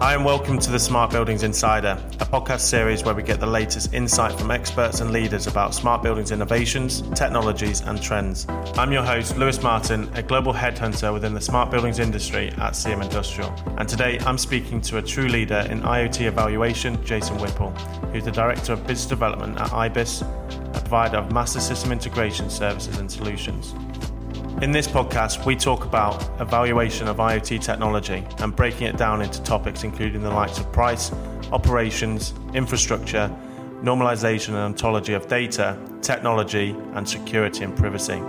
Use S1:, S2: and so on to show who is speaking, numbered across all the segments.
S1: Hi, and welcome to the Smart Buildings Insider, a podcast series where we get the latest insight from experts and leaders about smart buildings innovations, technologies, and trends. I'm your host, Lewis Martin, a global headhunter within the smart buildings industry at CM Industrial. And today I'm speaking to a true leader in IoT evaluation, Jason Whipple, who's the Director of Business Development at IBIS, a provider of master system integration services and solutions. In this podcast, we talk about evaluation of IoT technology and breaking it down into topics including the likes of price, operations, infrastructure, normalization and ontology of data, technology, and security and privacy.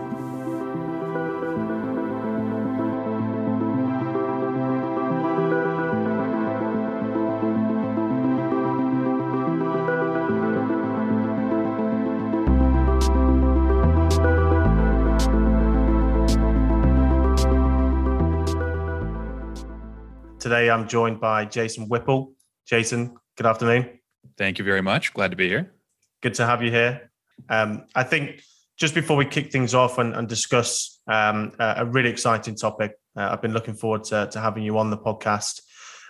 S1: Today, I'm joined by Jason Whipple. Jason, good afternoon.
S2: Thank you very much. Glad to be here.
S1: Good to have you here. Um, I think just before we kick things off and, and discuss um, a really exciting topic, uh, I've been looking forward to, to, having you on the podcast,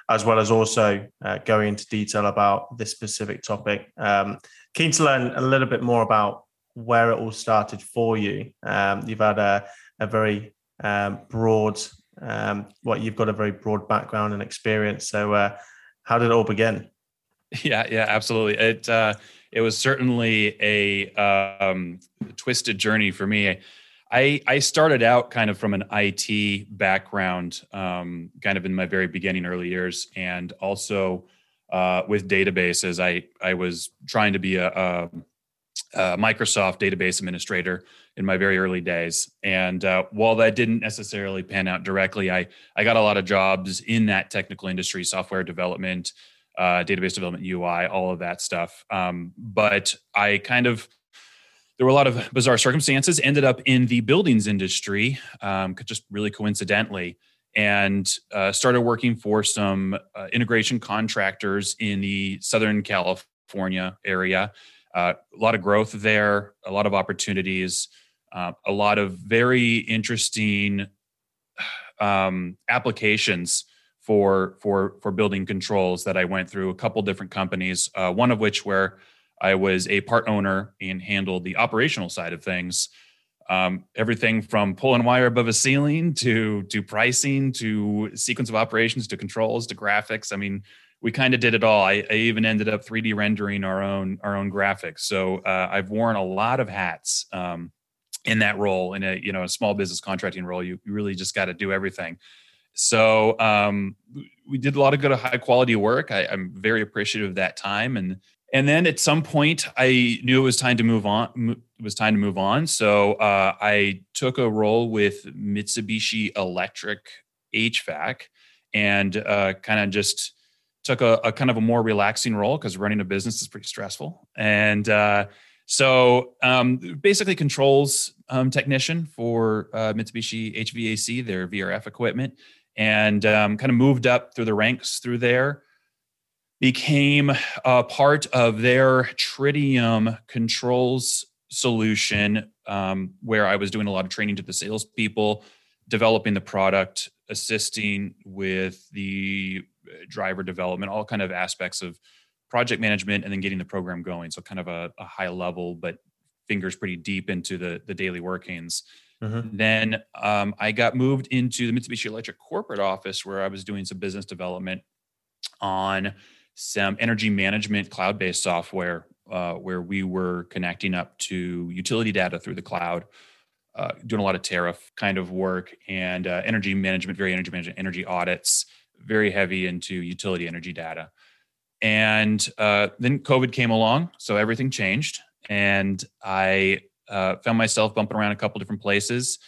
S1: as well as also uh, going into detail about this specific topic. Um, keen to learn a little bit more about where it all started for you. Um, you've had a, a very um, broad um, what you've got a very broad background and experience. So, uh, how did it all begin?
S2: Yeah, yeah, absolutely. It uh, it was certainly a um, twisted journey for me. I I started out kind of from an IT background, um, kind of in my very beginning early years, and also uh, with databases. I I was trying to be a, a, a Microsoft database administrator in my very early days. And uh, while that didn't necessarily pan out directly, I I got a lot of jobs in that technical industry, software development, uh, database development, UI, all of that stuff. Um, but I kind of there were a lot of bizarre circumstances. Ended up in the buildings industry, um, just really coincidentally, and uh, started working for some uh, integration contractors in the Southern California area. Uh, a lot of growth there, a lot of opportunities uh, a lot of very interesting um, applications for for for building controls that I went through a couple different companies. Uh, one of which where I was a part owner and handled the operational side of things. Um, everything from pulling wire above a ceiling to to pricing to sequence of operations to controls to graphics. I mean, we kind of did it all. I, I, even ended up 3D rendering our own our own graphics. So uh, I've worn a lot of hats. Um, in that role in a you know a small business contracting role you, you really just got to do everything so um, we did a lot of good high quality work I, i'm very appreciative of that time and and then at some point i knew it was time to move on it was time to move on so uh, i took a role with mitsubishi electric hvac and uh, kind of just took a, a, kind of a more relaxing role because running a business is pretty stressful and uh, so um, basically, controls um, technician for uh, Mitsubishi HVAC, their VRF equipment, and um, kind of moved up through the ranks through there. Became a part of their Tritium controls solution, um, where I was doing a lot of training to the salespeople, developing the product, assisting with the driver development, all kind of aspects of project management and then getting the program going. So kind of a, a high level, but fingers pretty deep into the the daily workings. Mm-hmm. Then um, I got moved into the Mitsubishi Electric corporate office where I was doing some business development on some energy management cloud based software uh, where we were connecting up to utility data through the cloud. Uh, doing a lot of tariff kind of work and uh, energy management, very energy management, energy audits, very heavy into utility energy data. And uh, then COVID came along, so everything changed, and I uh, found myself bumping around a couple different places.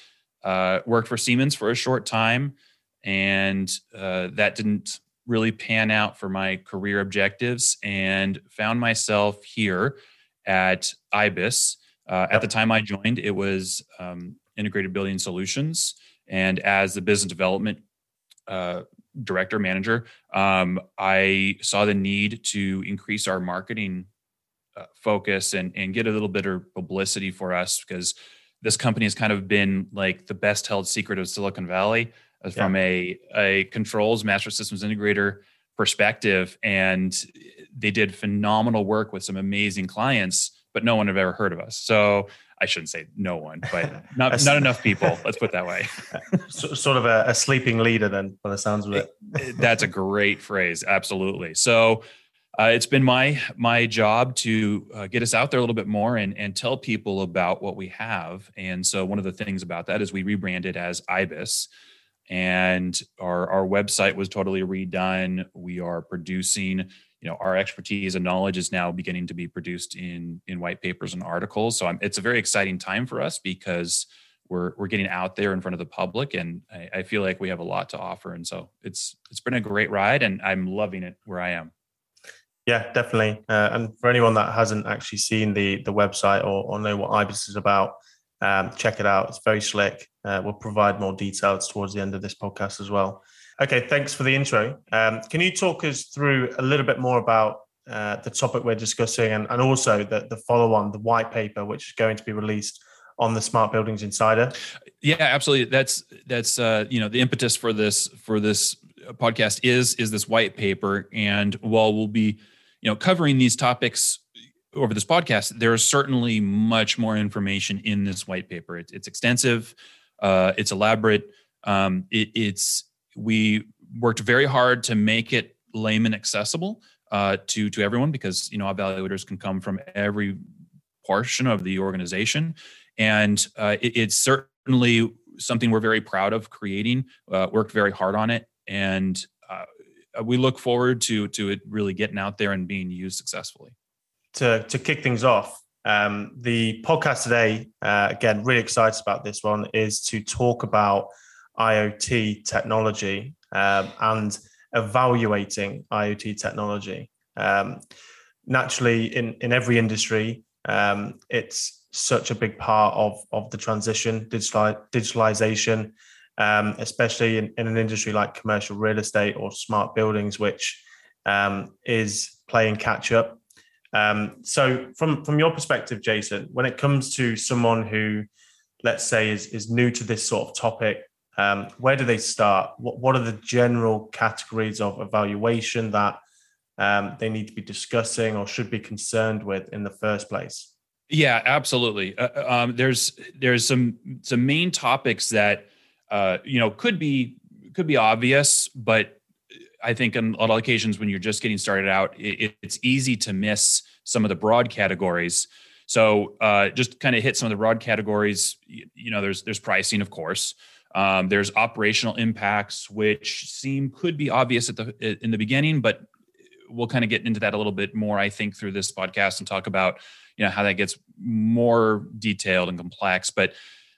S2: Uh, worked for Siemens for a short time, and uh, that didn't really pan out for my career objectives. And found myself here at IBIS. Uh, at the time I joined, it was um, Integrated Building Solutions, and as the business development uh, director manager um, i saw the need to increase our marketing uh, focus and and get a little bit of publicity for us because this company has kind of been like the best held secret of silicon valley uh, yeah. from a a controls master systems integrator perspective and they did phenomenal work with some amazing clients but no one had ever heard of us so i shouldn't say no one but not, not enough people let's put that way
S1: sort of a, a, sleeping leader then by the sounds of it
S2: that's a great phrase absolutely so uh, it's been my my job to uh, get us out there a little bit more and and tell people about what we have. And so one of the things about that is we rebranded as IBIS, and our our website was totally redone. We are producing, you know, our expertise and knowledge is now beginning to be produced in in white papers and articles. So I'm, it's a very exciting time for us because we're we're getting out there in front of the public, and I, I feel like we have a lot to offer. And so it's it's been a great ride, and I'm loving it where I am.
S1: Yeah, definitely. Uh, and for anyone that hasn't actually seen the the website or, or know what IBIS is about, um, check it out. It's very slick. Uh, we'll provide more details towards the end of this podcast as well. Okay, thanks for the intro. Um, can you talk us through a little bit more about uh, the topic we're discussing and, and also the, the follow on, the white paper, which is going to be released on the Smart Buildings Insider?
S2: Yeah, absolutely. That's that's uh, you know the impetus for this for this podcast is is this white paper, and while we'll be you know covering these topics over this podcast there is certainly much more information in this white paper it's, it's extensive uh, it's elaborate um, it, it's we worked very hard to make it layman accessible uh, to to everyone because you know evaluators can come from every portion of the organization and uh, it, it's certainly something we're very proud of creating uh, worked very hard on it and uh, we look forward to to it really getting out there and being used successfully.
S1: To to kick things off, um, the podcast today, uh, again, really excited about this one, is to talk about IoT technology um, and evaluating IoT technology. Um, naturally, in in every industry, um, it's such a big part of of the transition, digital digitalization um, especially in, in, an industry like commercial real estate or smart buildings, which um, is playing catch up. Um, so, from from your perspective, Jason, when it comes to someone who, let's say, is is new to this sort of topic, um, where do they start? What what are the general categories of evaluation that um, they need to be discussing or should be concerned with in the first place?
S2: Yeah, absolutely. Uh, uh um, there's there's some some main topics that uh, you know, could be could be obvious, but I think on a lot of occasions when you're just getting started out, it, it's easy to miss some of the broad categories. So uh, just kind of hit some of the broad categories. You, you know, there's there's pricing, of course. Um, there's operational impacts, which seem could be obvious at the in the beginning, but we'll kind of get into that a little bit more, I think, through this podcast and talk about you know how that gets more detailed and complex. But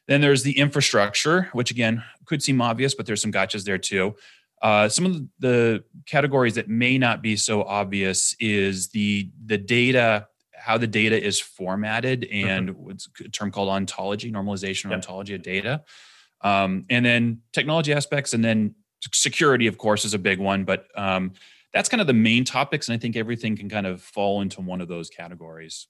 S2: then there's the infrastructure, which again could seem obvious, but there's some gotchas there too. Uh, some of the categories that may not be so obvious is the the data, how the data is formatted, and mm-hmm. what's a term called ontology, normalization or yep. ontology of data, um, and then technology aspects, and then security, of course, is a big one. But um, that's kind of the main topics, and I think everything can kind of fall into one of those categories.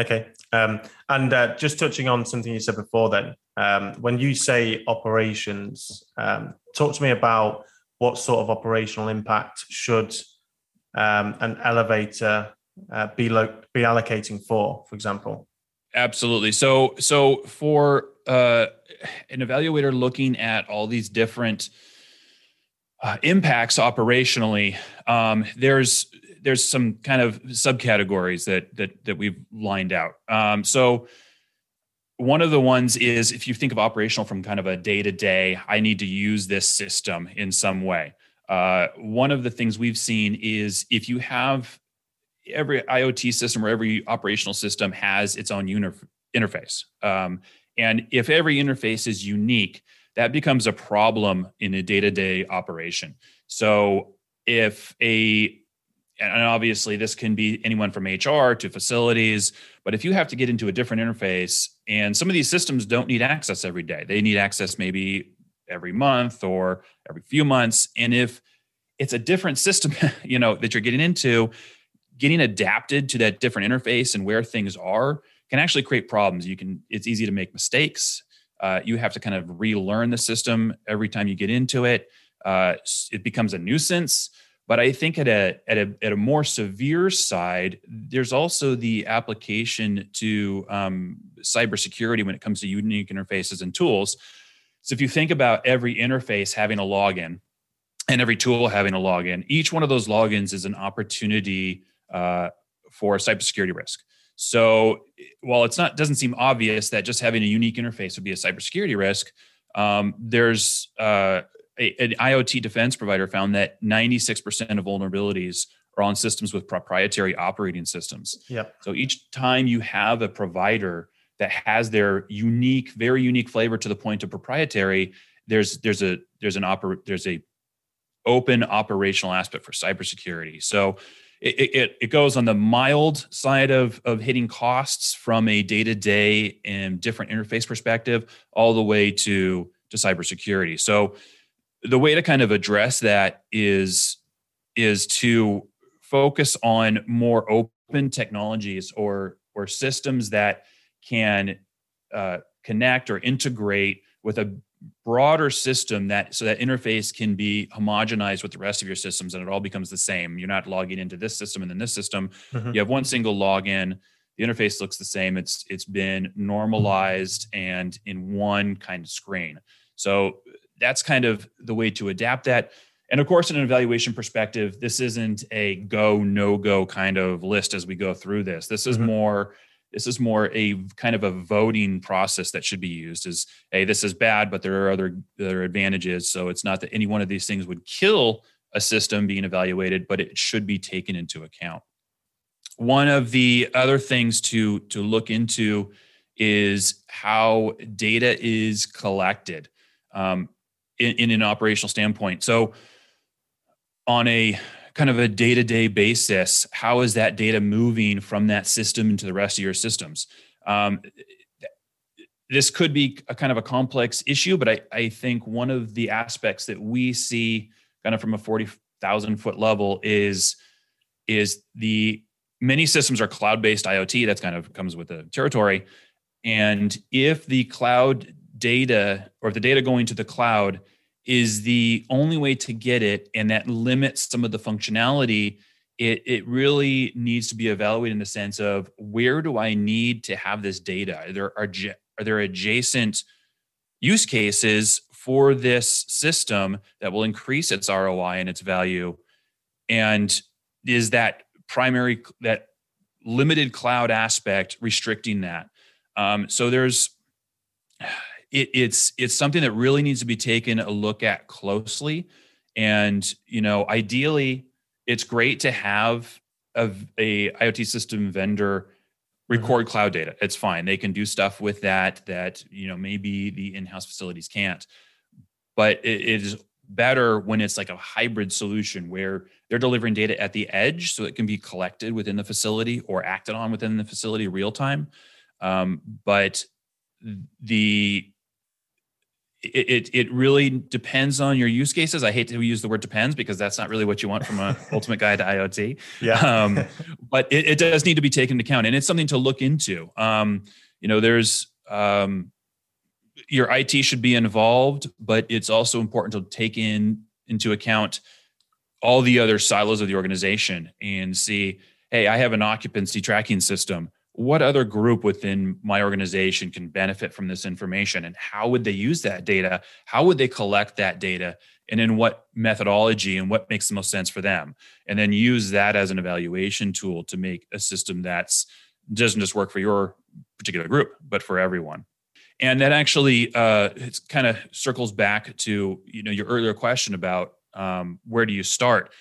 S1: Okay. Um, and uh, just touching on something you said before, then, um, when you say operations, um, talk to me about what sort of operational impact should um, an elevator uh, be lo- be allocating for, for example.
S2: Absolutely. So, so for uh, an evaluator looking at all these different uh, impacts operationally, um, there's there's some kind of subcategories that that that we've lined out. Um, so one of the ones is if you think of operational from kind of a day to day, I need to use this system in some way. Uh, one of the things we've seen is if you have every IoT system or every operational system has its own interface. Um, and if every interface is unique, that becomes a problem in a day to day operation. So if a and obviously this can be anyone from HR to facilities, but if you have to get into a different interface and some of these systems don't need access every day, they need access maybe every month or every few months. And if it's a different system, you know, that you're getting into, getting adapted to that different interface and where things are can actually create problems. You can, it's easy to make mistakes. Uh, you have to kind of relearn the system every time you get into it. uh, it becomes a nuisance. But I think at a, at a at a more severe side, there's also the application to um, cybersecurity when it comes to unique interfaces and tools. So if you think about every interface having a login and every tool having a login, each one of those logins is an opportunity uh, for cybersecurity risk. So while it's not doesn't seem obvious that just having a unique interface would be a cybersecurity risk, um, there's uh, a, an IoT defense provider found that 96% of vulnerabilities are on systems with proprietary operating systems.
S1: Yep.
S2: So each time you have a provider that has their unique, very unique flavor to the point of proprietary, there's there's a there's an oper there's a open operational aspect for cybersecurity. So it, it, it goes on the mild side of, of hitting costs from a day-to-day and different interface perspective all the way to to cybersecurity. So the way to kind of address that is is to focus on more open technologies or or systems that can uh, connect or integrate with a broader system that so that interface can be homogenized with the rest of your systems and it all becomes the same you're not logging into this system and then this system mm-hmm. you have one single login the interface looks the same it's it's been normalized and in one kind of screen so that's kind of the way to adapt that. And of course, in an evaluation perspective, this isn't a go no go kind of list as we go through this. This is mm-hmm. more this is more a kind of a voting process that should be used is hey this is bad but there are other other advantages so it's not that any one of these things would kill a system being evaluated but it should be taken into account one of the other things to to look into is how data is collected um, in, in an operational standpoint. So, on a kind of a day to day basis, how is that data moving from that system into the rest of your systems? Um, this could be a kind of a complex issue, but I, I think one of the aspects that we see kind of from a 40,000 foot level is, is the many systems are cloud based IoT. That's kind of comes with the territory. And if the cloud data or if the data going to the cloud is the only way to get it and that limits some of the functionality it, it really needs to be evaluated in the sense of where do i need to have this data? Are there, are, are there adjacent use cases for this system that will increase its roi and its value? And is that primary that limited cloud aspect restricting that? Um, so there's it, it's it's something that really needs to be taken a look at closely. And you know ideally it's great to have a, a iot system vendor record mm-hmm. cloud data. It's fine. They can do stuff with that that you know maybe the in-house facilities can't. But it, it is better when it's like a hybrid solution where they're delivering data at the edge so it can be collected within the facility or acted on within the facility real time. Um, but the it, it, it really depends on your use cases. I hate to use the word depends because that's not really what you want from an ultimate guide to IoT.
S1: Yeah.
S2: Um, but it, it, does need to be taken into account, and it's something to look into. Um, you know, there's um, your IT should be involved, but it's also important to take in into account all the other silos of the organization and see, hey, I have an occupancy tracking system what other group within my organization can benefit from this information? And how would they use that data? How would they collect that data? And in what methodology and what makes the most sense for them? And then use that as an evaluation tool to make a system that's doesn't just work for your particular group but for everyone. And that actually uh, it kind of circles back to you know your earlier question about um, where do you start?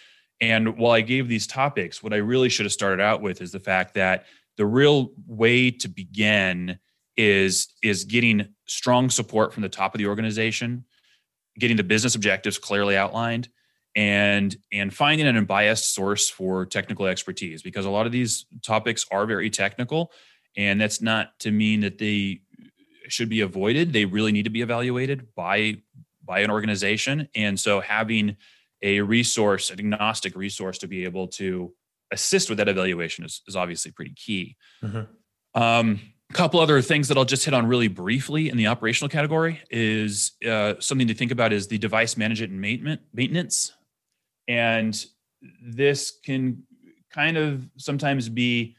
S2: And while i gave these topics what i really should have started out with is the fact that the real way to begin is is getting strong support from the top of the organization getting the business objectives clearly outlined and and finding an unbiased source for technical expertise because a lot of these topics are very technical and that's not to mean that they should be avoided. They really need to be evaluated by by an organization. And so having a resource an agnostic resource to be able to assist with that evaluation is, is obviously pretty key. Mm-hmm. Um, A couple other things that I'll just hit on really briefly in the operational category is uh, something to think about is the device management and maintenance. And this can kind of sometimes be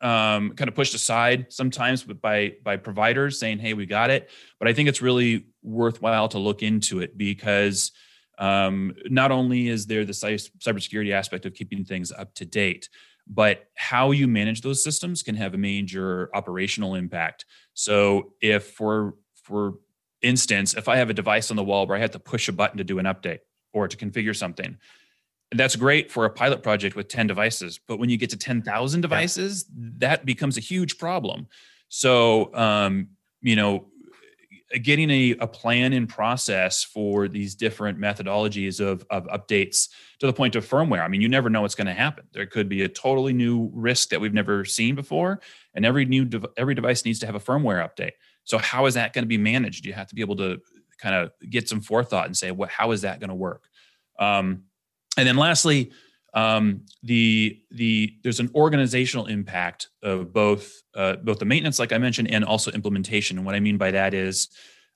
S2: um, kind of pushed aside sometimes by by providers saying, "Hey, we got it." But I think it's really worthwhile to look into it because um, not only is there the cybersecurity aspect of keeping things up to date, but how you manage those systems can have a major operational impact. So if for for instance, if I have a device on the wall where I have to push a button to do an update or to configure something, that's great for a pilot project with 10 devices. But when you get to 10,000 devices, yeah. that becomes a huge problem. So, um, you know, getting a, a plan in process for these different methodologies of, of updates to the point of firmware. I mean, you never know what's going to happen. There could be a totally new risk that we've never seen before, and every new every device needs to have a firmware update. So how is that going to be managed? You have to be able to kind of get some forethought and say, what how is that going to work? Um, and then lastly, um, the the there's an organizational impact of both uh, both the maintenance, like I mentioned, and also implementation. And what I mean by that is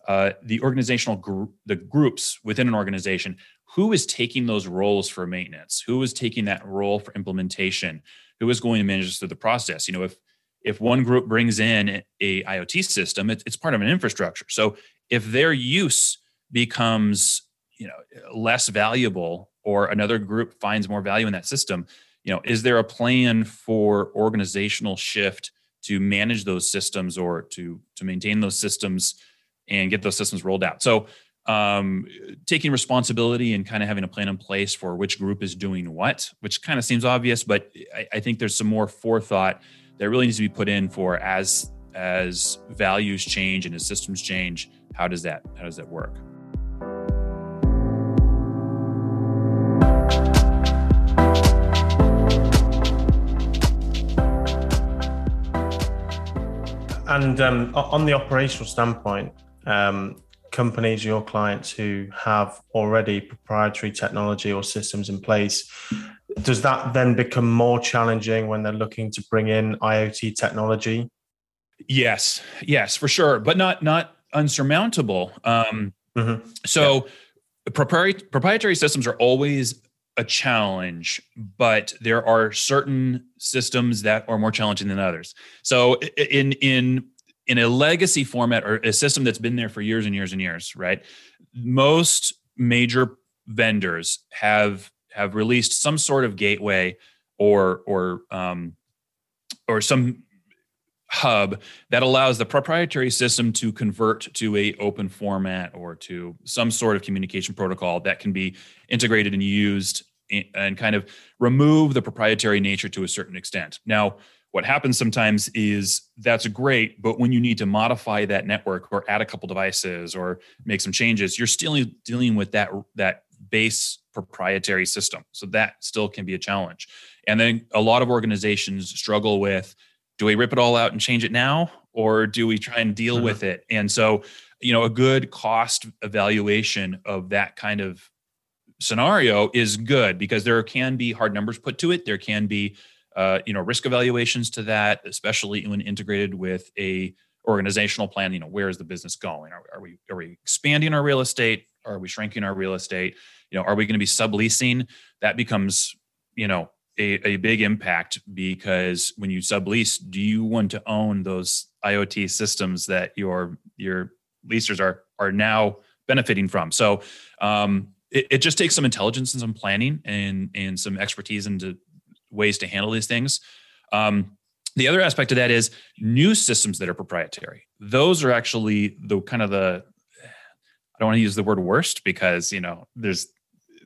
S2: uh, the organizational group, the groups within an organization. Who is taking those roles for maintenance? Who is taking that role for implementation? Who is going to manage this through the process? You know, if if one group brings in a IoT system, it, it's part of an infrastructure. So if their use becomes you know less valuable or another group finds more value in that system you know is there a plan for organizational shift to manage those systems or to to maintain those systems and get those systems rolled out? So um, taking responsibility and kind of having a plan in place for which group is doing what which kind of seems obvious but I, I think there's some more forethought that really needs to be put in for as as values change and as systems change how does that how does that work
S1: And um, on the operational standpoint, um, companies, your clients who have already proprietary technology or systems in place, does that then become more challenging when they're looking to bring in IoT technology?
S2: Yes, yes, for sure, but not not unsurmountable. Um, mm-hmm. So, yeah. proprietary proprietary systems are always a challenge, but there are certain systems that are more challenging than others. So in in in a legacy format or a system that's been there for years and years and years, right? Most major vendors have have released some sort of gateway or or um, or some hub that allows the proprietary system to convert to a open format or to some sort of communication protocol that can be integrated and used and kind of remove the proprietary nature to a certain extent. Now what happens sometimes is that's great but when you need to modify that network or add a couple devices or make some changes you're still dealing with that that base proprietary system. So that still can be a challenge. And then a lot of organizations struggle with do we rip it all out and change it now or do we try and deal mm-hmm. with it? And so you know a good cost evaluation of that kind of scenario is good because there can be hard numbers put to it. There can be uh, you know risk evaluations to that especially when integrated with a organizational plan. You know where is the business going? Are, are we are we expanding our real estate? Are we shrinking our real estate? You know are we going to be subleasing? That becomes you know a, a big impact because when you sublease, do you want to own those IoT systems that your your leasers are are now benefiting from? So um, it, it just takes some intelligence and some planning and and some expertise into ways to handle these things. Um, the other aspect of that is new systems that are proprietary. Those are actually the kind of the I don't want to use the word worst because you know there's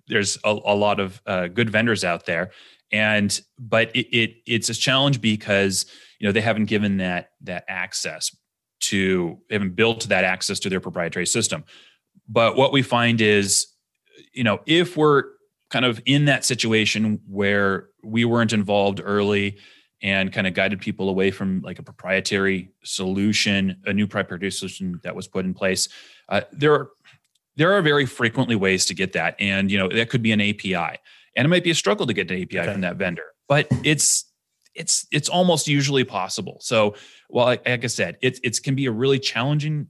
S2: there's a, a lot of uh, good vendors out there. And but it, it it's a challenge because you know they haven't given that that access to haven't built that access to their proprietary system. But what we find is you know if we're kind of in that situation where we weren't involved early and kind of guided people away from like a proprietary solution a new proprietary solution that was put in place uh, there are there are very frequently ways to get that and you know that could be an api and it might be a struggle to get an API okay. from that vendor. But it's it's it's almost usually possible. So, well, like, like I said, it it can be a really challenging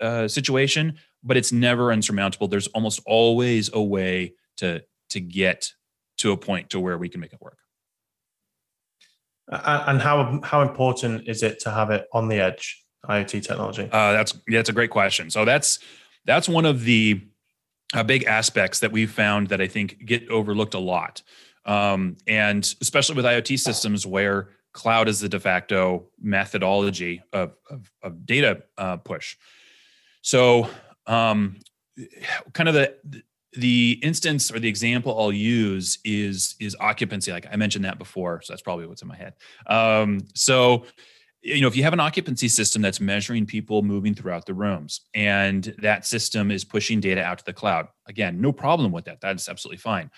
S2: uh, situation, but it's never insurmountable. There's almost always a way to to get to a point to where we can make it work.
S1: And how how important is it to have it on the edge IoT technology?
S2: Uh, that's yeah, that's a great question. So that's that's one of the uh, big aspects that we've found that I think get overlooked a lot, um, and especially with IoT systems where cloud is the de facto methodology of of, of data uh, push. So, um, kind of the the instance or the example I'll use is is occupancy. Like I mentioned that before, so that's probably what's in my head. Um, so you know if you have an occupancy system that's measuring people moving throughout the rooms and that system is pushing data out to the cloud again no problem with that. That's absolutely fine.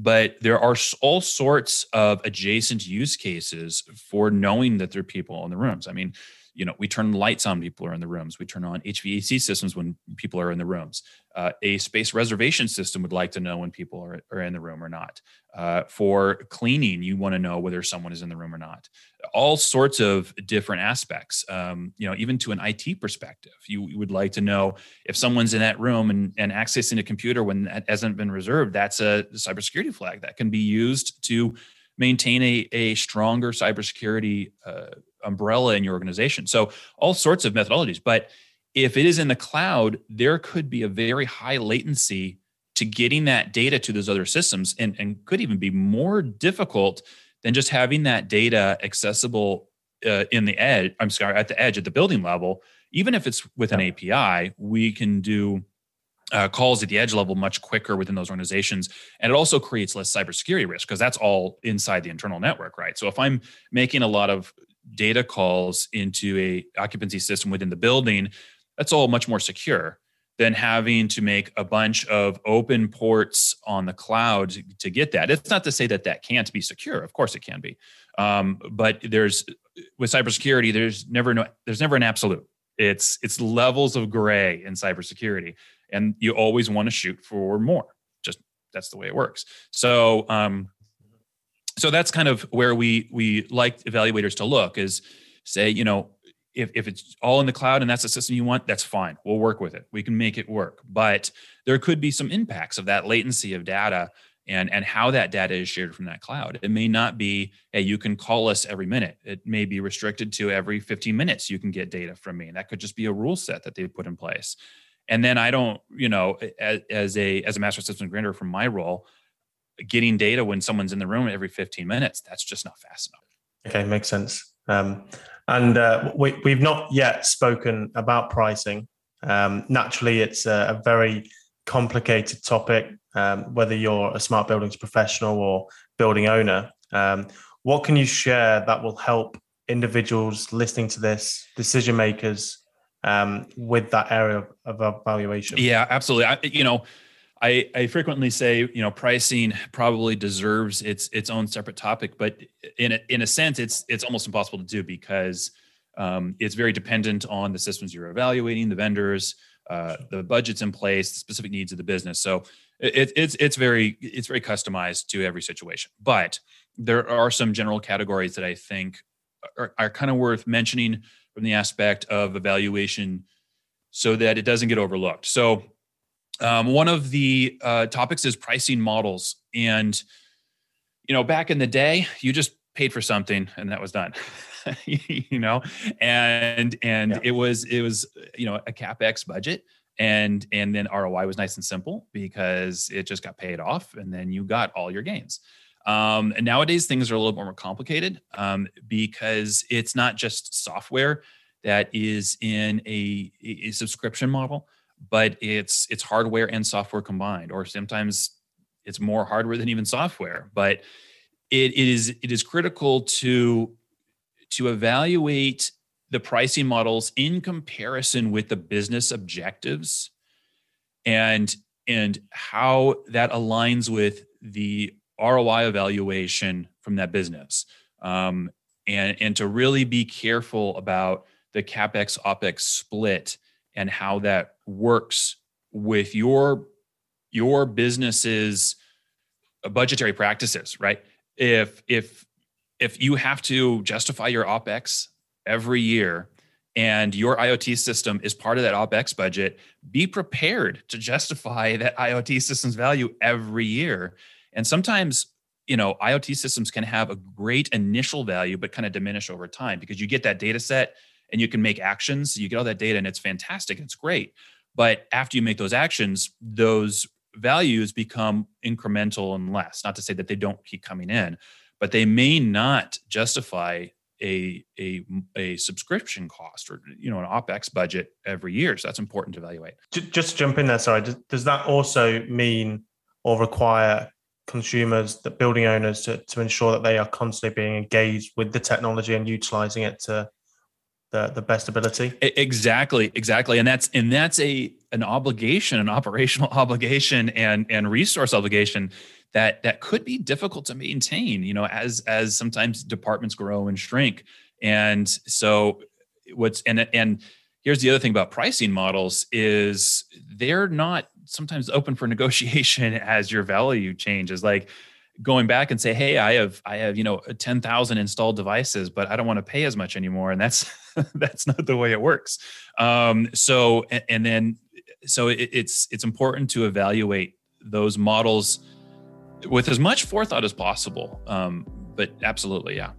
S2: But there are all sorts of adjacent use cases for knowing that there are people in the rooms. I mean you know we turn lights on people are in the rooms. We turn on hvac systems when people are in the rooms. Uh, a space reservation system would like to know when people are, are in the room or not. Uh, for cleaning you want to know whether someone is in the room or not. All sorts of different aspects um, you know even to an it perspective. You, you, would like to know if someone's in that room and, and accessing a computer when that hasn't been reserved that's a cybersecurity flag that can be used to maintain a, a stronger cybersecurity uh, umbrella in your organization. So all sorts of methodologies. But if it is in the cloud, there could be a very high latency to getting that data to those other systems and, and could even be more difficult than just having that data accessible uh, in the edge. I'm sorry, at the edge at the building level. Even if it's with an API, we can do uh, calls at the edge level much quicker within those organizations. And it also creates less cybersecurity risk because that's all inside the internal network, right? So if I'm making a lot of data calls into a occupancy system within the building, that's all much more secure than having to make a bunch of open ports on the cloud to, get that. It's not to say that that can't be secure. Of course, it can be. Um, but there's with cybersecurity, there's never no, there's never an absolute. It's it's levels of gray in cybersecurity, and you always want to shoot for more. Just that's the way it works. So um, so that's kind of where we we like evaluators to look is say you know if, if it's all in the cloud and that's the system you want that's fine. We'll work with it. We can make it work. But there could be some impacts of that latency of data and and how that data is shared from that cloud. It may not be hey you can call us every minute. It may be restricted to every 15 minutes you can get data from me. And that could just be a rule set that they put in place. And then i don't you know as, as a as a master system integrator from my role getting data when someone's in the room every 15 minutes that's just not fast enough.
S1: Okay makes sense. Um, and uh, we, we've not yet spoken about pricing. Um, naturally it's a, a, very complicated topic um, whether you're a smart buildings professional or building owner. Um, what can you share that will help individuals listening to this decision makers um, with that area of, of evaluation?
S2: Yeah absolutely. I, you know I, I frequently say, you know, pricing probably deserves its its own separate topic, but in a, in a sense, it's it's almost impossible to do because um, it's very dependent on the systems you're evaluating, the vendors, uh, the budgets in place, the specific needs of the business. So it, it's it's very it's very customized to every situation. But there are some general categories that I think are, are kind of worth mentioning from the aspect of evaluation, so that it doesn't get overlooked. So um, one of the uh, topics is pricing models, and you know, back in the day, you just paid for something and that was done. you know, and and yeah. it was it was you know a capex budget, and and then ROI was nice and simple because it just got paid off, and then you got all your gains. Um, and nowadays things are a little bit more complicated um, because it's not just software that is in a, a subscription model but it's it's hardware and software combined or sometimes it's more hardware than even software. But it, it is it is critical to to evaluate the pricing models in comparison with the business objectives and and how that aligns with the ROI evaluation from that business. Um, and and to really be careful about the capex opex split and how that works with your your business's budgetary practices right if if if you have to justify your OPEX every year and your IoT system is part of that OPEX budget, be prepared to justify that IoT system's value every year. And sometimes, you know, IoT systems can have a great initial value, but kind of diminish over time because you get that data set and you can make actions. You get all that data and it's fantastic. It's great. But after you make those actions, those values become incremental and less. Not to say that they don't keep coming in, but they may not justify a a a subscription cost or you know an opex budget every year. So that's important to evaluate.
S1: Just jump in there. Sorry, does, does that also mean or require consumers, the building owners, to to ensure that they are constantly being engaged with the technology and utilizing it to the the best ability?
S2: Exactly, exactly, and that's and that's a an obligation, an operational obligation, and and resource obligation that that could be difficult to maintain you know as as sometimes departments grow and shrink. And so what's and and here's the other thing about pricing models is they're not sometimes open for negotiation as your value changes. Like going back and say hey i have i have you know 10,000 installed devices but i don't want to pay as much anymore and that's that's not the way it works um, so and, then so it, it's it's important to evaluate those models with as much forethought as possible. Um, but absolutely, yeah.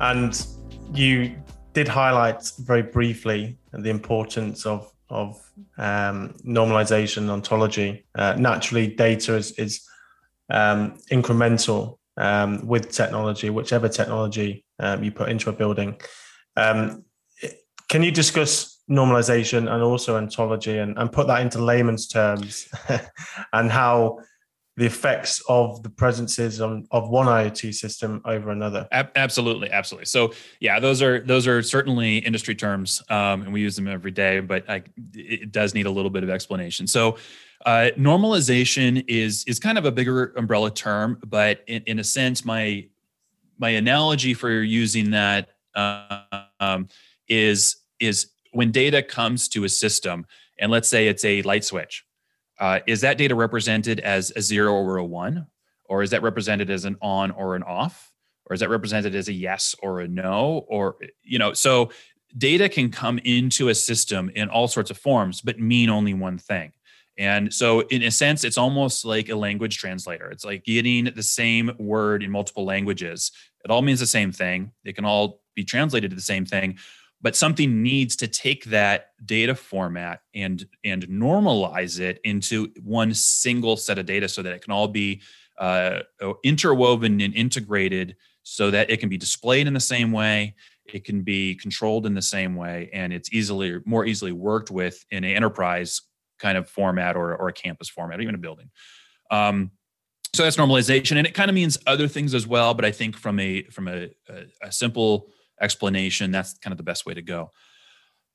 S1: And you did highlight very briefly the importance of of um, normalization ontology. Uh, naturally, data is is um, incremental um, with technology, whichever technology um, you put into a building. Um, can you discuss normalization and also ontology and, and put that into layman's terms and how the effects of the presences of, of one IoT system over another.
S2: Absolutely, absolutely. So yeah, those are those are certainly industry terms, um, and we use them every day. But I, it does need a little bit of explanation. So uh, normalization is is kind of a bigger umbrella term, but in, in a sense, my my analogy for using that um, is is when data comes to a system, and let's say it's a light switch uh, is that data represented as a zero or a one? Or is that represented as an on or an off? Or is that represented as a yes or a no? Or, you know, so data can come into a system in all sorts of forms, but mean only one thing. And so, in a sense, it's almost like a language translator. It's like getting the same word in multiple languages. It all means the same thing. It can all be translated to the same thing, but something needs to take that data format and and normalize it into one single set of data so that it can all be uh, interwoven and integrated so that it can be displayed in the same way it can be controlled in the same way and it's easily more easily worked with in an enterprise kind of format or, or a campus format or even a building. Um, so that's normalization and it kind of means other things as well but i think from a from a, a, a simple explanation that's kind of the best way to go.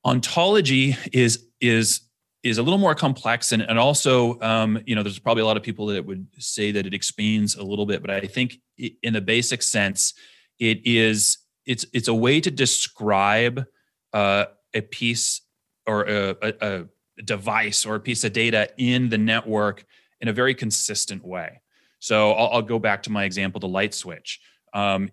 S2: Ontology is is is a little more complex and, and also um, you know there's probably a lot of people that would say that it expands a little bit but i think in the basic sense it is it's it's a way to describe uh, a piece or a, a, a device or a piece of data in the network in a very consistent way. So i'll, I'll go back to my example the light switch. Um,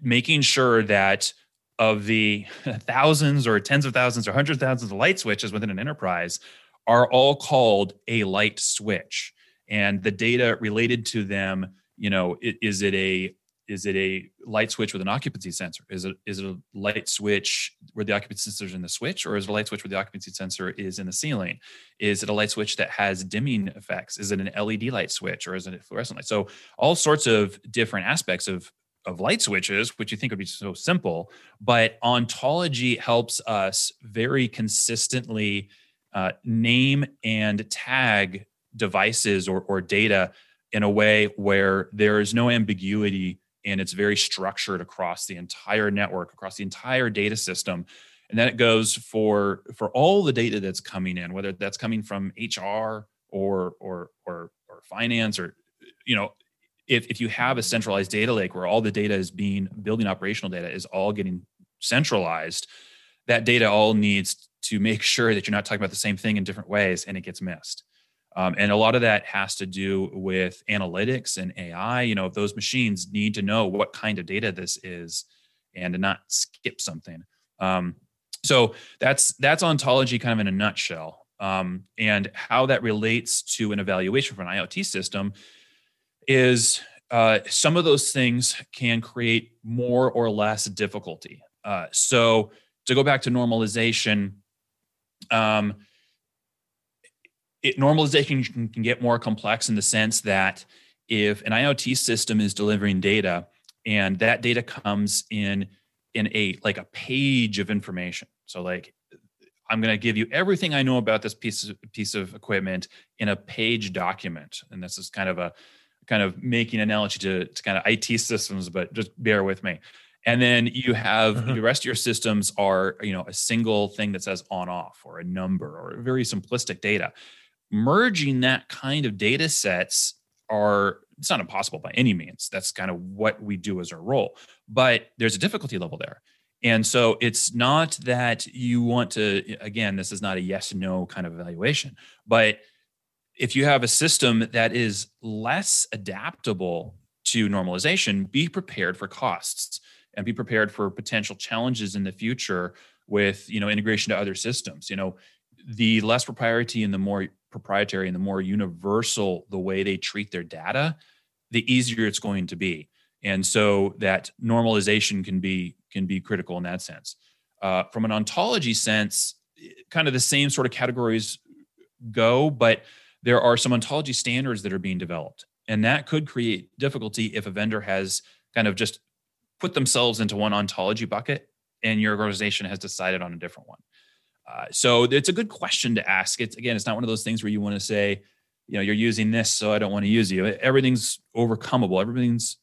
S2: making sure that of the thousands or tens of thousands or hundreds of thousands of light switches within an enterprise are all called a light switch. And the data related to them you know is it a is it a light switch with an occupancy sensor? Is it is it a light switch where the occupancy sensor is in the switch or is it a light switch where the occupancy sensor is in the ceiling? Is it a light switch that has dimming effects? Is it an led light switch or is it a fluorescent light? So all sorts of different aspects of of light switches, which you think would be so simple, but ontology helps us very consistently uh, name and tag devices or, or data in a way where there is no ambiguity and it's very structured across the entire network, across the entire data system. And then it goes for for all the data that's coming in, whether that's coming from HR or or or or finance or you know if, if you have a centralized data lake where all the data is being building operational data is all getting centralized, that data all needs to make sure that you're not talking about the same thing in different ways and it gets missed. Um, and a lot of that has to do with analytics and AI. You know, if those machines need to know what kind of data this is and not skip something. Um, so that's that's ontology kind of in a nutshell. Um, and how that relates to an evaluation for an IoT system is uh, some of those things can create more or less difficulty. Uh, so to go back to normalization, um, it, normalization can, can, get more complex in the sense that if an IoT system is delivering data and that data comes in in a like a page of information, so like I'm going to give you everything I know about this piece of piece of equipment in a page document, and this is kind of a kind of making an analogy to, to kind of IT systems, but just bear with me. And then you have uh-huh. the rest of your systems are, you know, a single thing that says on off or a number or very simplistic data. Merging that kind of data sets are it's not impossible by any means. That's kind of what we do as our role. But there's a difficulty level there. And so it's not that you want to, again, this is not a yes no kind of evaluation, but if you have a system that is less adaptable to normalization, be prepared for costs and be prepared for potential challenges in the future with you know integration to other systems. You know the less proprietary and the more proprietary and the more universal the way they treat their data the easier it's going to be. And so that normalization can be can be critical in that sense. Uh, from an ontology sense kind of the same sort of categories go but there are some ontology standards that are being developed and that could create difficulty if a vendor has kind of just put themselves into one ontology bucket and your organization has decided on a different one. Uh, so it's a good question to ask. It's again, it's not one of those things where you want to say, you know, you're using this, so I don't want to use you. Everything's overcomeable. Everything's,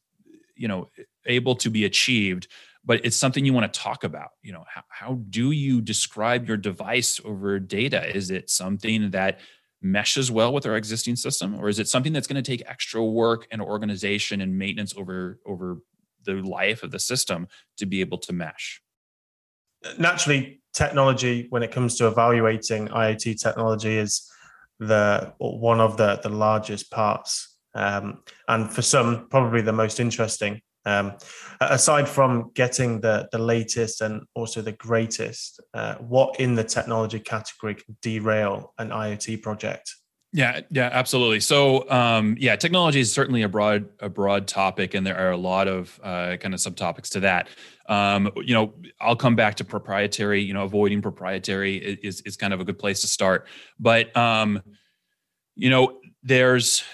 S2: you know, able to be achieved, but it's something you want to talk about. You know, how, how do you describe your device over data? Is it something that meshes well with our existing system, or is it something that's going to take extra work and organization and maintenance over over the life of the system to be able to mesh.
S1: Naturally, technology when it comes to evaluating IoT technology is the one of the the largest parts, um, and for some probably the most interesting. Um, aside from getting the the latest and also the greatest, uh, what in the technology category can derail an IoT project?
S2: Yeah, yeah, absolutely. So, um, yeah, technology is certainly a broad a broad topic, and there are a lot of uh, kind of subtopics to that. Um, you know, I'll come back to proprietary. You know, avoiding proprietary is is kind of a good place to start. But um, you know, there's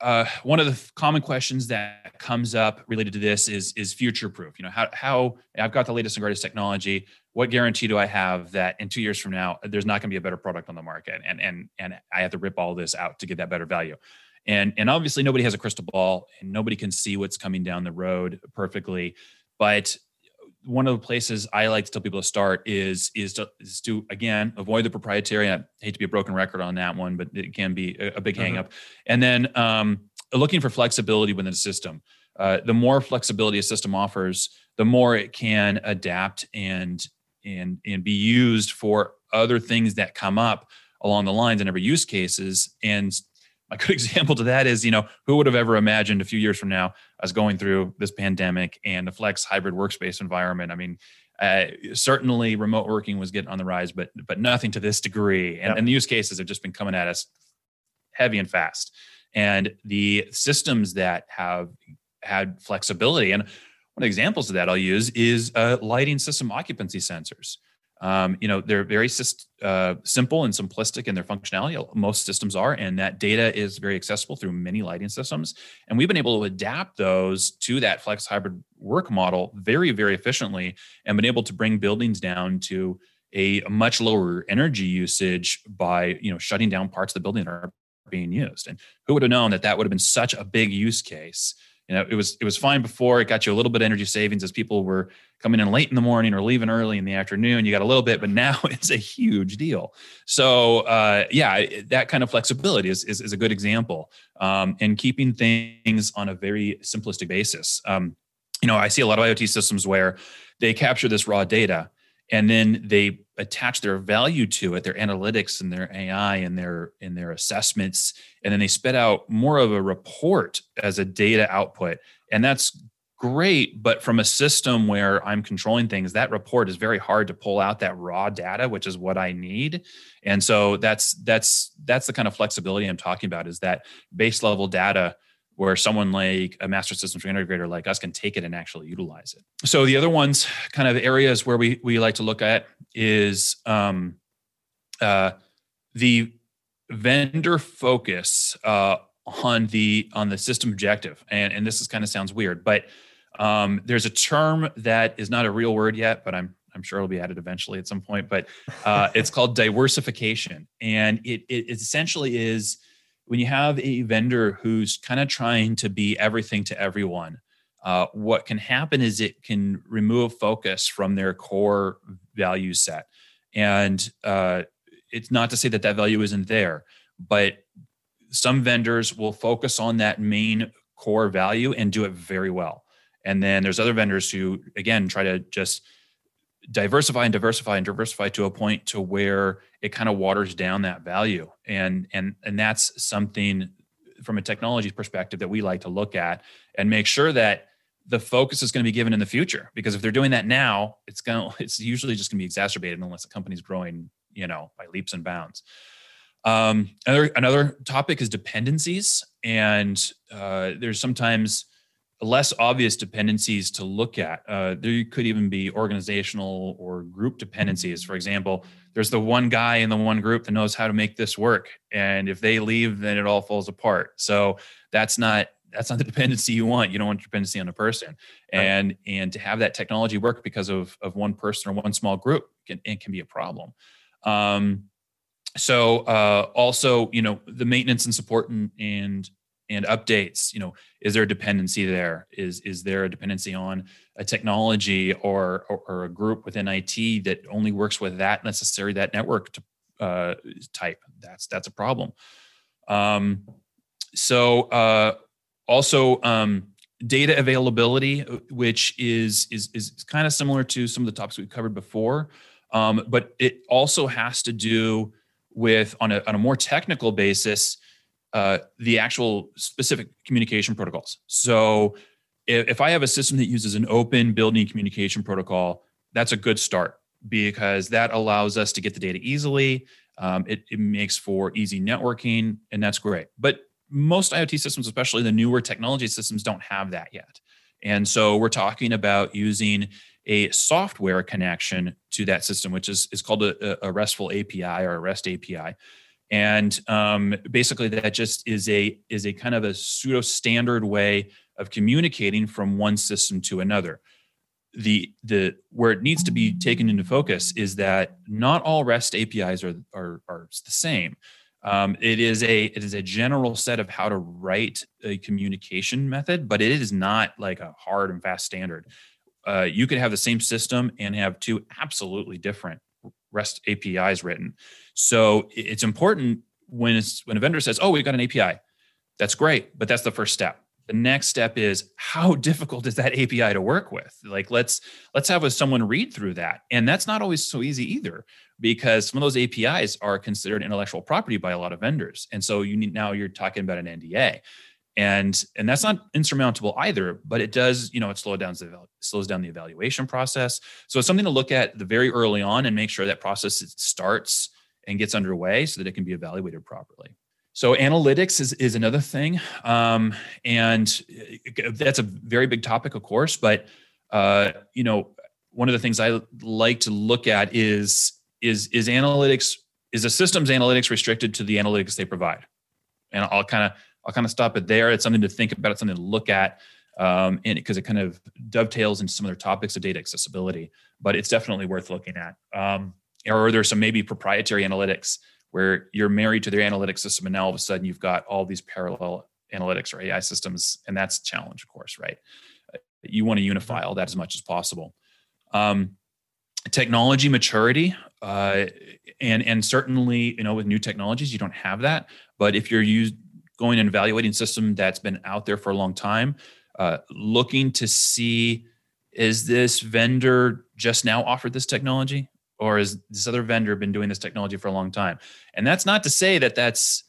S2: uh, one of the common questions that comes up related to this is is future proof. You know, how how I've got the latest and greatest technology what guarantee do I have that in two years from now there's not going to be a better product on the market and and and I have to rip all this out to get that better value? And and obviously nobody has a crystal ball and nobody can see what's coming down the road perfectly. But one of the places I like to tell people to start is is to, is to again avoid the proprietary. I hate to be a broken record on that one, but it can be a, a big uh-huh. hangup. And then um, looking for flexibility within the system. Uh, the more flexibility a system offers, the more it can adapt and and and be used for other things that come up along the lines in every use cases and a good example to that is you know who would have ever imagined a few years from now us going through this pandemic and the flex hybrid workspace environment i mean uh, certainly remote working was getting on the rise but but nothing to this degree and, yep. and the use cases have just been coming at us heavy and fast and the systems that have had flexibility and one of the examples of that I'll use is uh, lighting system occupancy sensors. Um, you know, they're very uh, simple and simplistic in their functionality. Most systems are, and that data is very accessible through many lighting systems. And we've been able to adapt those to that flex hybrid work model very, very efficiently, and been able to bring buildings down to a much lower energy usage by you know shutting down parts of the building that are being used. And who would have known that that would have been such a big use case? You know it was it was fine before. It got you a little bit of energy savings as people were coming in late in the morning or leaving early in the afternoon. You got a little bit but now it's a huge deal. So uh, yeah that kind of flexibility is, is, is a good example um, and keeping things on a very simplistic basis. Um, you know, I see a lot of IoT systems where they capture this raw data and then they attach their value to it, their analytics and their AI and their in their assessments, and then they spit out more of a report as a data output. And that's great, but from a system where I'm controlling things, that report is very hard to pull out that raw data, which is what I need. And so that's that's that's the kind of flexibility I'm talking about is that base level data where someone like a master systems integrator like us can take it and actually utilize it. So the other ones, kind of areas where we we like to look at is um, uh, the vendor focus uh, on the on the system objective, and and this is kind of sounds weird, but um, there's a term that is not a real word yet, but I'm I'm sure it'll be added eventually at some point. But uh, it's called diworsification, and it it essentially is when you have a vendor who's kind of trying to be everything to everyone, uh, what can happen is it can remove focus from their core value set. And uh, it's not to say that that value isn't there, but some vendors will focus on that main core value and do it very well. And then there's other vendors who, again, try to just diversify and diversify and diversify to a point to where it kind of waters down that value. And and and that's something from a technology perspective that we like to look at and make sure that the focus is going to be given in the future. Because if they're doing that now it's going to it's usually just going to be exacerbated unless the company's growing you know by leaps and bounds. Um, another another topic is dependencies. And uh, there's sometimes less obvious dependencies to look at. Uh, there could even be organizational or group dependencies. For example, there's the one guy in the one group that knows how to make this work, and if they leave, then it all falls apart. So that's not that's not the dependency you want. You don't want dependency on a person, and right. and to have that technology work because of of one person or one small group can it can be a problem. Um, so uh, also, you know, the maintenance and support and, and and updates you know is there a dependency there? Is is there a dependency on a technology or or, or a group within it that only works with that necessary that network to, uh, type? That's that's a problem. Um, so uh, also um, data availability which is is is kind of similar to some of the topics we covered before um, but it also has to do with on a, on a more technical basis uh, the actual specific communication protocols. So if, if I have a system that uses an open building communication protocol, that's a good start because that allows us to get the data easily. Um, it, it makes for easy networking, and that's great. But most IoT systems, especially the newer technology systems, don't have that yet. And so we're talking about using a software connection to that system, which is, is called a, a RESTful API or a REST API and um, basically that just is a is a kind of a pseudo standard way of communicating from one system to another. The the where it needs to be taken into focus is that not all rest apis are are, are the same. Um, it is a it is a general set of how to write a communication method but it is not like a hard and fast standard. Uh, you could have the same system and have two absolutely different REST APIs written. So it's important when it's when a vendor says, "Oh, we've got an API," that's great, but that's the first step. The next step is how difficult is that API to work with? Like let's let's have someone read through that, and that's not always so easy either because some of those APIs are considered intellectual property by a lot of vendors, and so you need now you're talking about an NDA and and that's not insurmountable either but it does you know it slows down the slows down the evaluation process. So it's something to look at the very early on and make sure that process starts and gets underway so that it can be evaluated properly. So analytics is, is another thing um, and that's a very big topic of course but uh, you know one of the things i like to look at is is is analytics is a system's analytics restricted to the analytics they provide? And i'll kind of I'll kind of stop it there. It's something to think about. It's something to look at, um, and because it kind of dovetails into some other topics of data accessibility. But it's definitely worth looking at. Um, or there's some maybe proprietary analytics where you're married to their analytics system, and now all of a sudden you've got all these parallel analytics or AI systems, and that's a challenge, of course, right? You want to unify all that as much as possible. Um, technology maturity uh, and and certainly you know with new technologies you don't have that but if you're used going and evaluating system that's been out there for a long time uh, looking to see is this vendor just now offered this technology? Or is this other vendor been doing this technology for a long time? And that's not to say that that's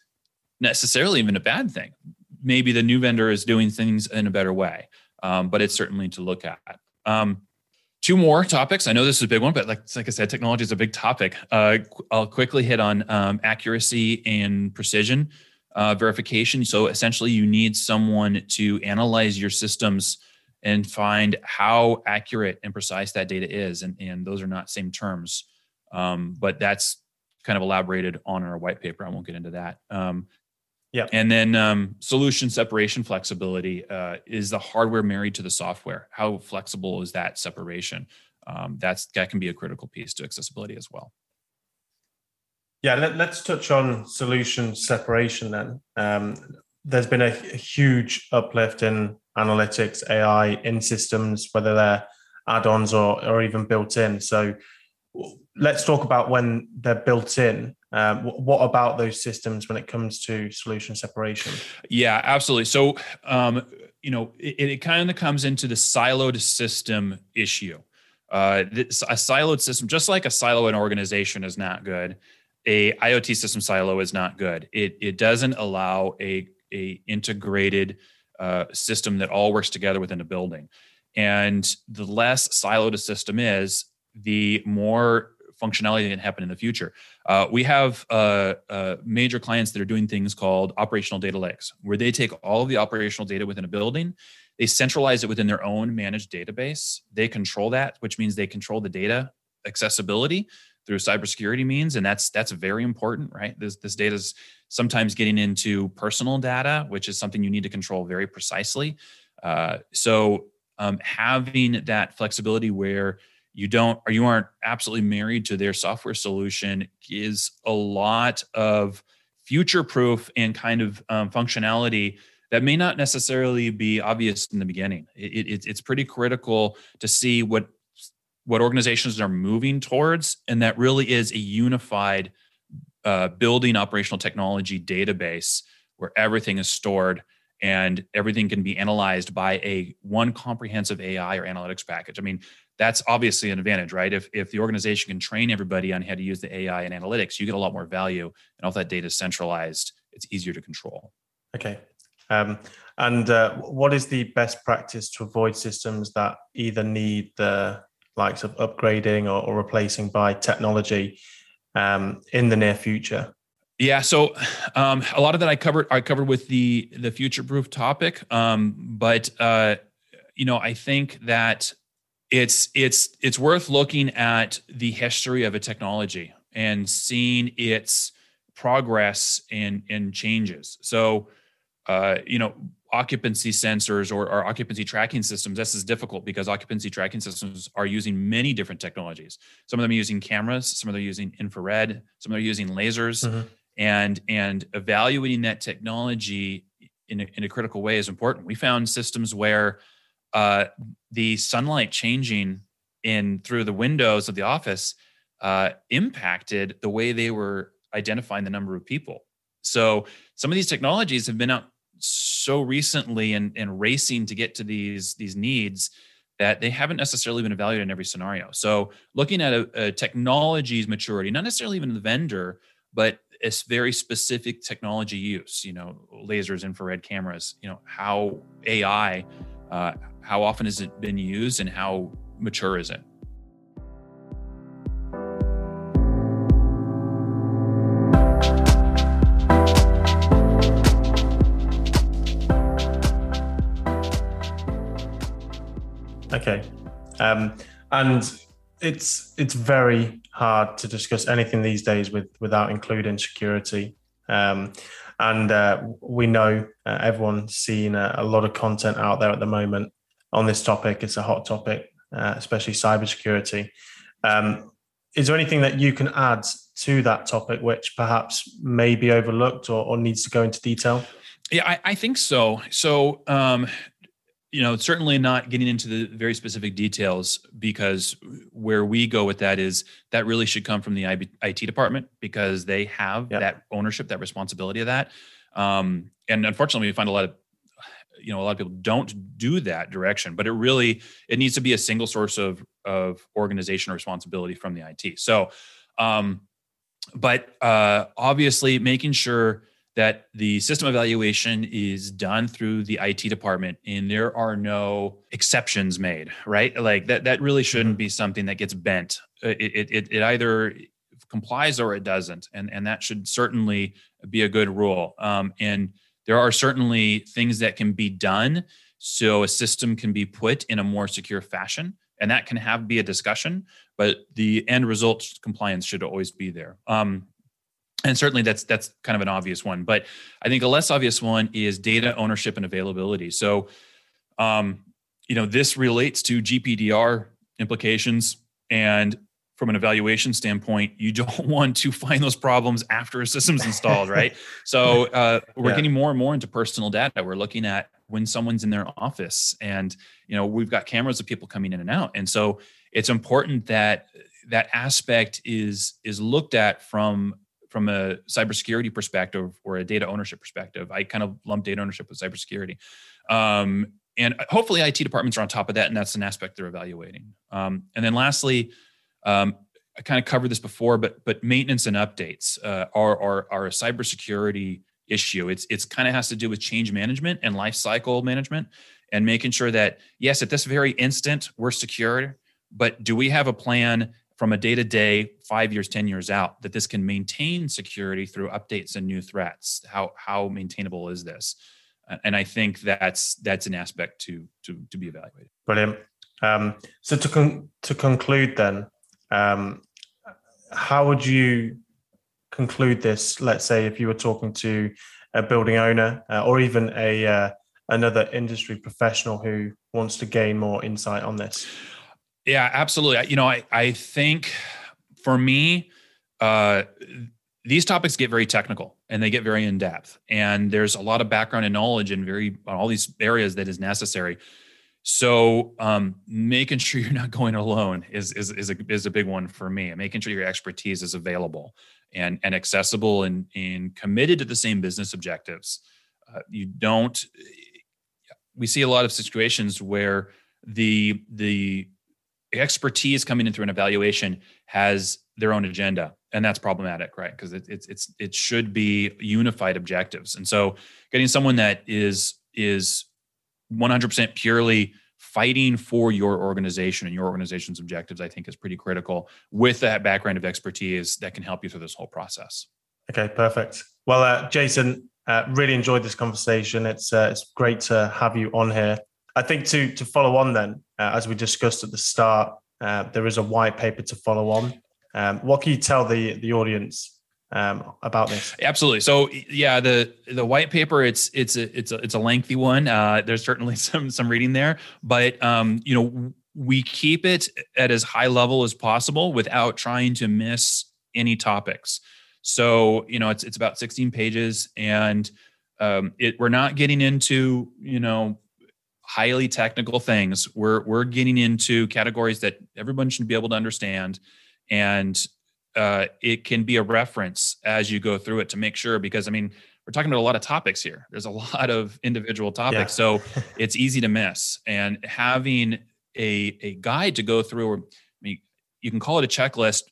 S2: necessarily even a bad thing. Maybe the new vendor is doing things in a better way um, but it's certainly to look at. Um, two more topics. I know this is a big one but like, like i said technology is a big topic. Uh, i'll quickly hit on um, accuracy and precision uh, verification so essentially you need someone to analyze your systems and find how accurate and precise that data is. And, and those are not same terms, um, but that's kind of elaborated on our white paper. I won't get into that. Um,
S1: yeah.
S2: And then um, solution separation flexibility uh, is the hardware married to the software. How flexible is that separation? Um, that's that can be a critical piece to accessibility as well.
S1: Yeah, let, us touch on solution separation then. Um, there's been a, huge uplift in analytics, AI in systems, whether they're add-ons or, or even built in. So let's talk about when they're built in. Um, what about those systems when it comes to solution separation?
S2: Yeah, absolutely. So, um, you know, it, it, kind of comes into the siloed system issue. Uh, this, a siloed system, just like a silo in organization is not good, a IoT system silo is not good. It it doesn't allow a a integrated uh, system that all works together within a building. And the less siloed a system is, the more functionality can happen in the future. Uh, we have uh, uh, major clients that are doing things called operational data lakes, where they take all of the operational data within a building, they centralize it within their own managed database. They control that, which means they control the data accessibility through cybersecurity means, and that's that's very important, right? This this data is sometimes getting into personal data, which is something you need to control very precisely. Uh, so um, having that flexibility where you don't or you aren't absolutely married to their software solution is a lot of future proof and kind of um, functionality that may not necessarily be obvious in the beginning. It, it, it's pretty critical to see what what organizations are moving towards, and that really is a unified uh, building operational technology database where everything is stored and everything can be analyzed by a one comprehensive AI or analytics package. I mean, that's obviously an advantage, right? If if the organization can train everybody on how to use the AI and analytics, you get a lot more value, and all that data is centralized. It's easier to control.
S1: Okay. Um, and uh, what is the best practice to avoid systems that either need the likes of upgrading or, or replacing by technology um, in the near future?
S2: Yeah, so um, a lot of that I covered I covered with the the future proof topic, um, but uh, you know I think that it's it's it's worth looking at the history of a technology and seeing its progress and and changes. So uh, you know occupancy sensors or, or, occupancy tracking systems, this is difficult because occupancy tracking systems are using many different technologies. Some of them are using cameras, some of them are using infrared, some of them are using lasers, mm-hmm. and and evaluating that technology in a, in a critical way is important. We found systems where uh, the sunlight changing in through the windows of the office uh, impacted the way they were identifying the number of people. So some of these technologies have been out so recently and, and racing to get to these these needs that they haven't necessarily been evaluated in every scenario. So looking at a, a technology's maturity, not necessarily even the vendor, but a very specific technology use, you know, lasers, infrared cameras, you know, how AI, uh, how often has it been used and how mature is it?
S1: Okay, um, and it's it's very hard to discuss anything these days with without including security. Um, and uh, we know uh, everyone's seen a, a, lot of content out there at the moment on this topic. It's a hot topic, uh, especially cybersecurity. Um, is there anything that you can add to that topic, which perhaps may be overlooked or, or needs to go into detail?
S2: Yeah, I, I think so. So, um, you know certainly not getting into the very specific details because where we go with that is that really should come from the IT department because they have yep. that ownership that responsibility of that um, and unfortunately we find a lot of you know a lot of people don't do that direction but it really it needs to be a single source of of organization responsibility from the it so um but uh obviously making sure that the system evaluation is done through the IT department and there are no exceptions made, right? Like that that really shouldn't mm-hmm. be something that gets bent. It it it, either complies or it doesn't, and and that should certainly be a good rule. Um, and there are certainly things that can be done so a system can be put in a more secure fashion and that can have be a discussion but the end result compliance should always be there um, and certainly that's that's kind of an obvious one but i think a less obvious one is data ownership and availability. So um, you know this relates to gpdr implications. And from an evaluation standpoint you don't want to find those problems after a system's installed right? So uh, we're yeah. getting more and more into personal data. We're looking at when someone's in their office and you know we've got cameras of people coming in and out. And so it's important that that aspect is is looked at from from a cybersecurity perspective or a data ownership perspective. I kind of lump data ownership with cybersecurity. Um, and hopefully IT departments are on top of that and that's an aspect they're evaluating. Um, and then lastly, um, I kind of covered this before, but but maintenance and updates uh, are, are are a cybersecurity issue. It's it's kind of has to do with change management and life cycle management, and making sure that yes, at this very instant we're secured, but do we have a plan from a day to day, five years, 10 years out, that this can maintain security through updates and new threats? How, how maintainable is this? And I think that's that's an aspect to to, to be evaluated.
S1: Brilliant. Um, so to con- to conclude, then, um, how would you conclude this? Let's say if you were talking to a building owner uh, or even a uh, another industry professional who wants to gain more insight on this.
S2: Yeah, absolutely. You know, I, I think for me, uh, these topics get very technical and they get very in depth, and there's a lot of background and knowledge in very all these areas that is necessary. So, um, making sure you're not going alone is is is a, is a big one for me. Making sure your expertise is available and and accessible and and committed to the same business objectives. Uh, you don't. We see a lot of situations where the the expertise coming in through an evaluation has their own agenda and that's problematic right? Because it, it's it's it should be unified objectives. And so getting someone that is is 100% purely fighting for your organization and your organization's objectives i think is pretty critical with that background of expertise that can help you through this whole process.
S1: Okay perfect. Well uh, jason uh, really enjoyed this conversation. It's uh, it's great to have you on here I think to to follow on then, uh, as we discussed at the start, uh, there is a white paper to follow on. Um, what can you tell the the audience um, about this?
S2: Absolutely. So yeah, the the white paper it's it's a it's a it's a lengthy one. Uh, there's certainly some some reading there, but um, you know we keep it at as high level as possible without trying to miss any topics. So you know it's it's about 16 pages, and um, it we're not getting into you know highly technical things. We're we're getting into categories that everyone should be able to understand, and uh, it can be a reference as you go through it to make sure. Because I mean, we're talking about a lot of topics here. There's a lot of individual topics, yeah. so it's easy to miss. And having a a guide to go through, or I mean, you can call it a checklist,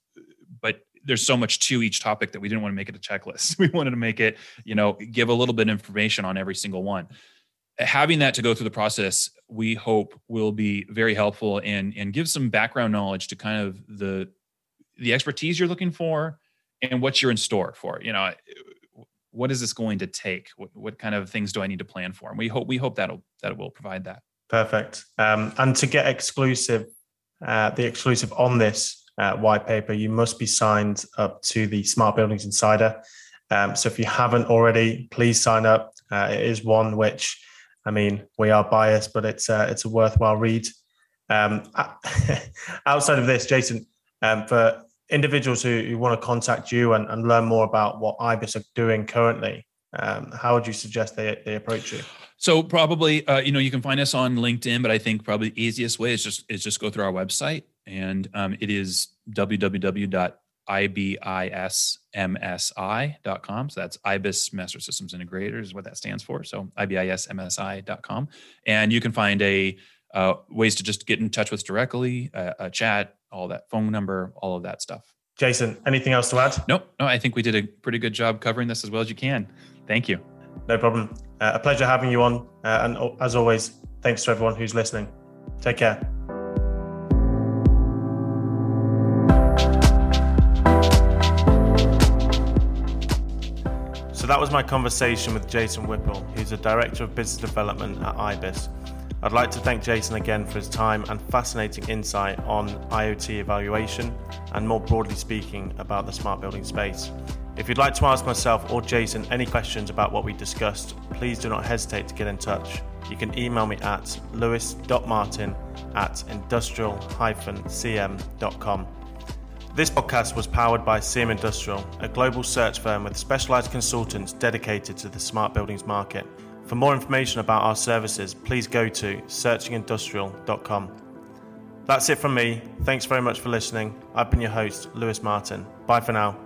S2: but there's so much to each topic that we didn't want to make it a checklist. We wanted to make it, you know, give a little bit of information on every single one having that to go through the process we hope will be very helpful and and give some background knowledge to kind of the the expertise you're looking for and what you're in store for. You know what is this going to take? What, what kind of things do i need to plan for? And we hope we hope that'll that will provide that.
S1: Perfect. Um, and to get exclusive uh, the exclusive on this uh, white paper you must be signed up to the smart buildings insider. Um, so if you haven't already please sign up. Uh, it is one which I mean, we are biased, but it's uh, it's a worthwhile read. Um, outside of this, Jason, um, for individuals who, who want to contact you and, and, learn more about what IBIS are doing currently, um, how would you suggest they, they approach you?
S2: So probably, uh, you know, you can find us on LinkedIn, but I think probably the easiest way is just is just go through our website, and um, it is www ibismsi.com. So that's IBIS Master Systems Integrators is what that stands for. So ibismsi.com. And you can find a uh, ways to just get in touch with us directly, uh, a chat, all that phone number, all of that stuff.
S1: Jason, anything else to add?
S2: Nope. No, I think we did a pretty good job covering this as well as you can. Thank you.
S1: No problem. Uh, a pleasure having you on. Uh, and as always, thanks to everyone who's listening. Take care. That was my conversation with Jason Whipple, who's a Director of Business Development at IBIS. I'd like to thank Jason again for his time and fascinating insight on IoT evaluation and more broadly speaking about the smart building space. If you'd like to ask myself or Jason any questions about what we discussed, please do not hesitate to get in touch. You can email me at lewis.martin at industrial-cm.com. This podcast was powered by CM Industrial, a global search firm with specialized consultants dedicated to the smart buildings market. For more information about our services, please go to searchingindustrial.com. That's it from me. Thanks very much for listening. I've been your host, Lewis Martin. Bye for now.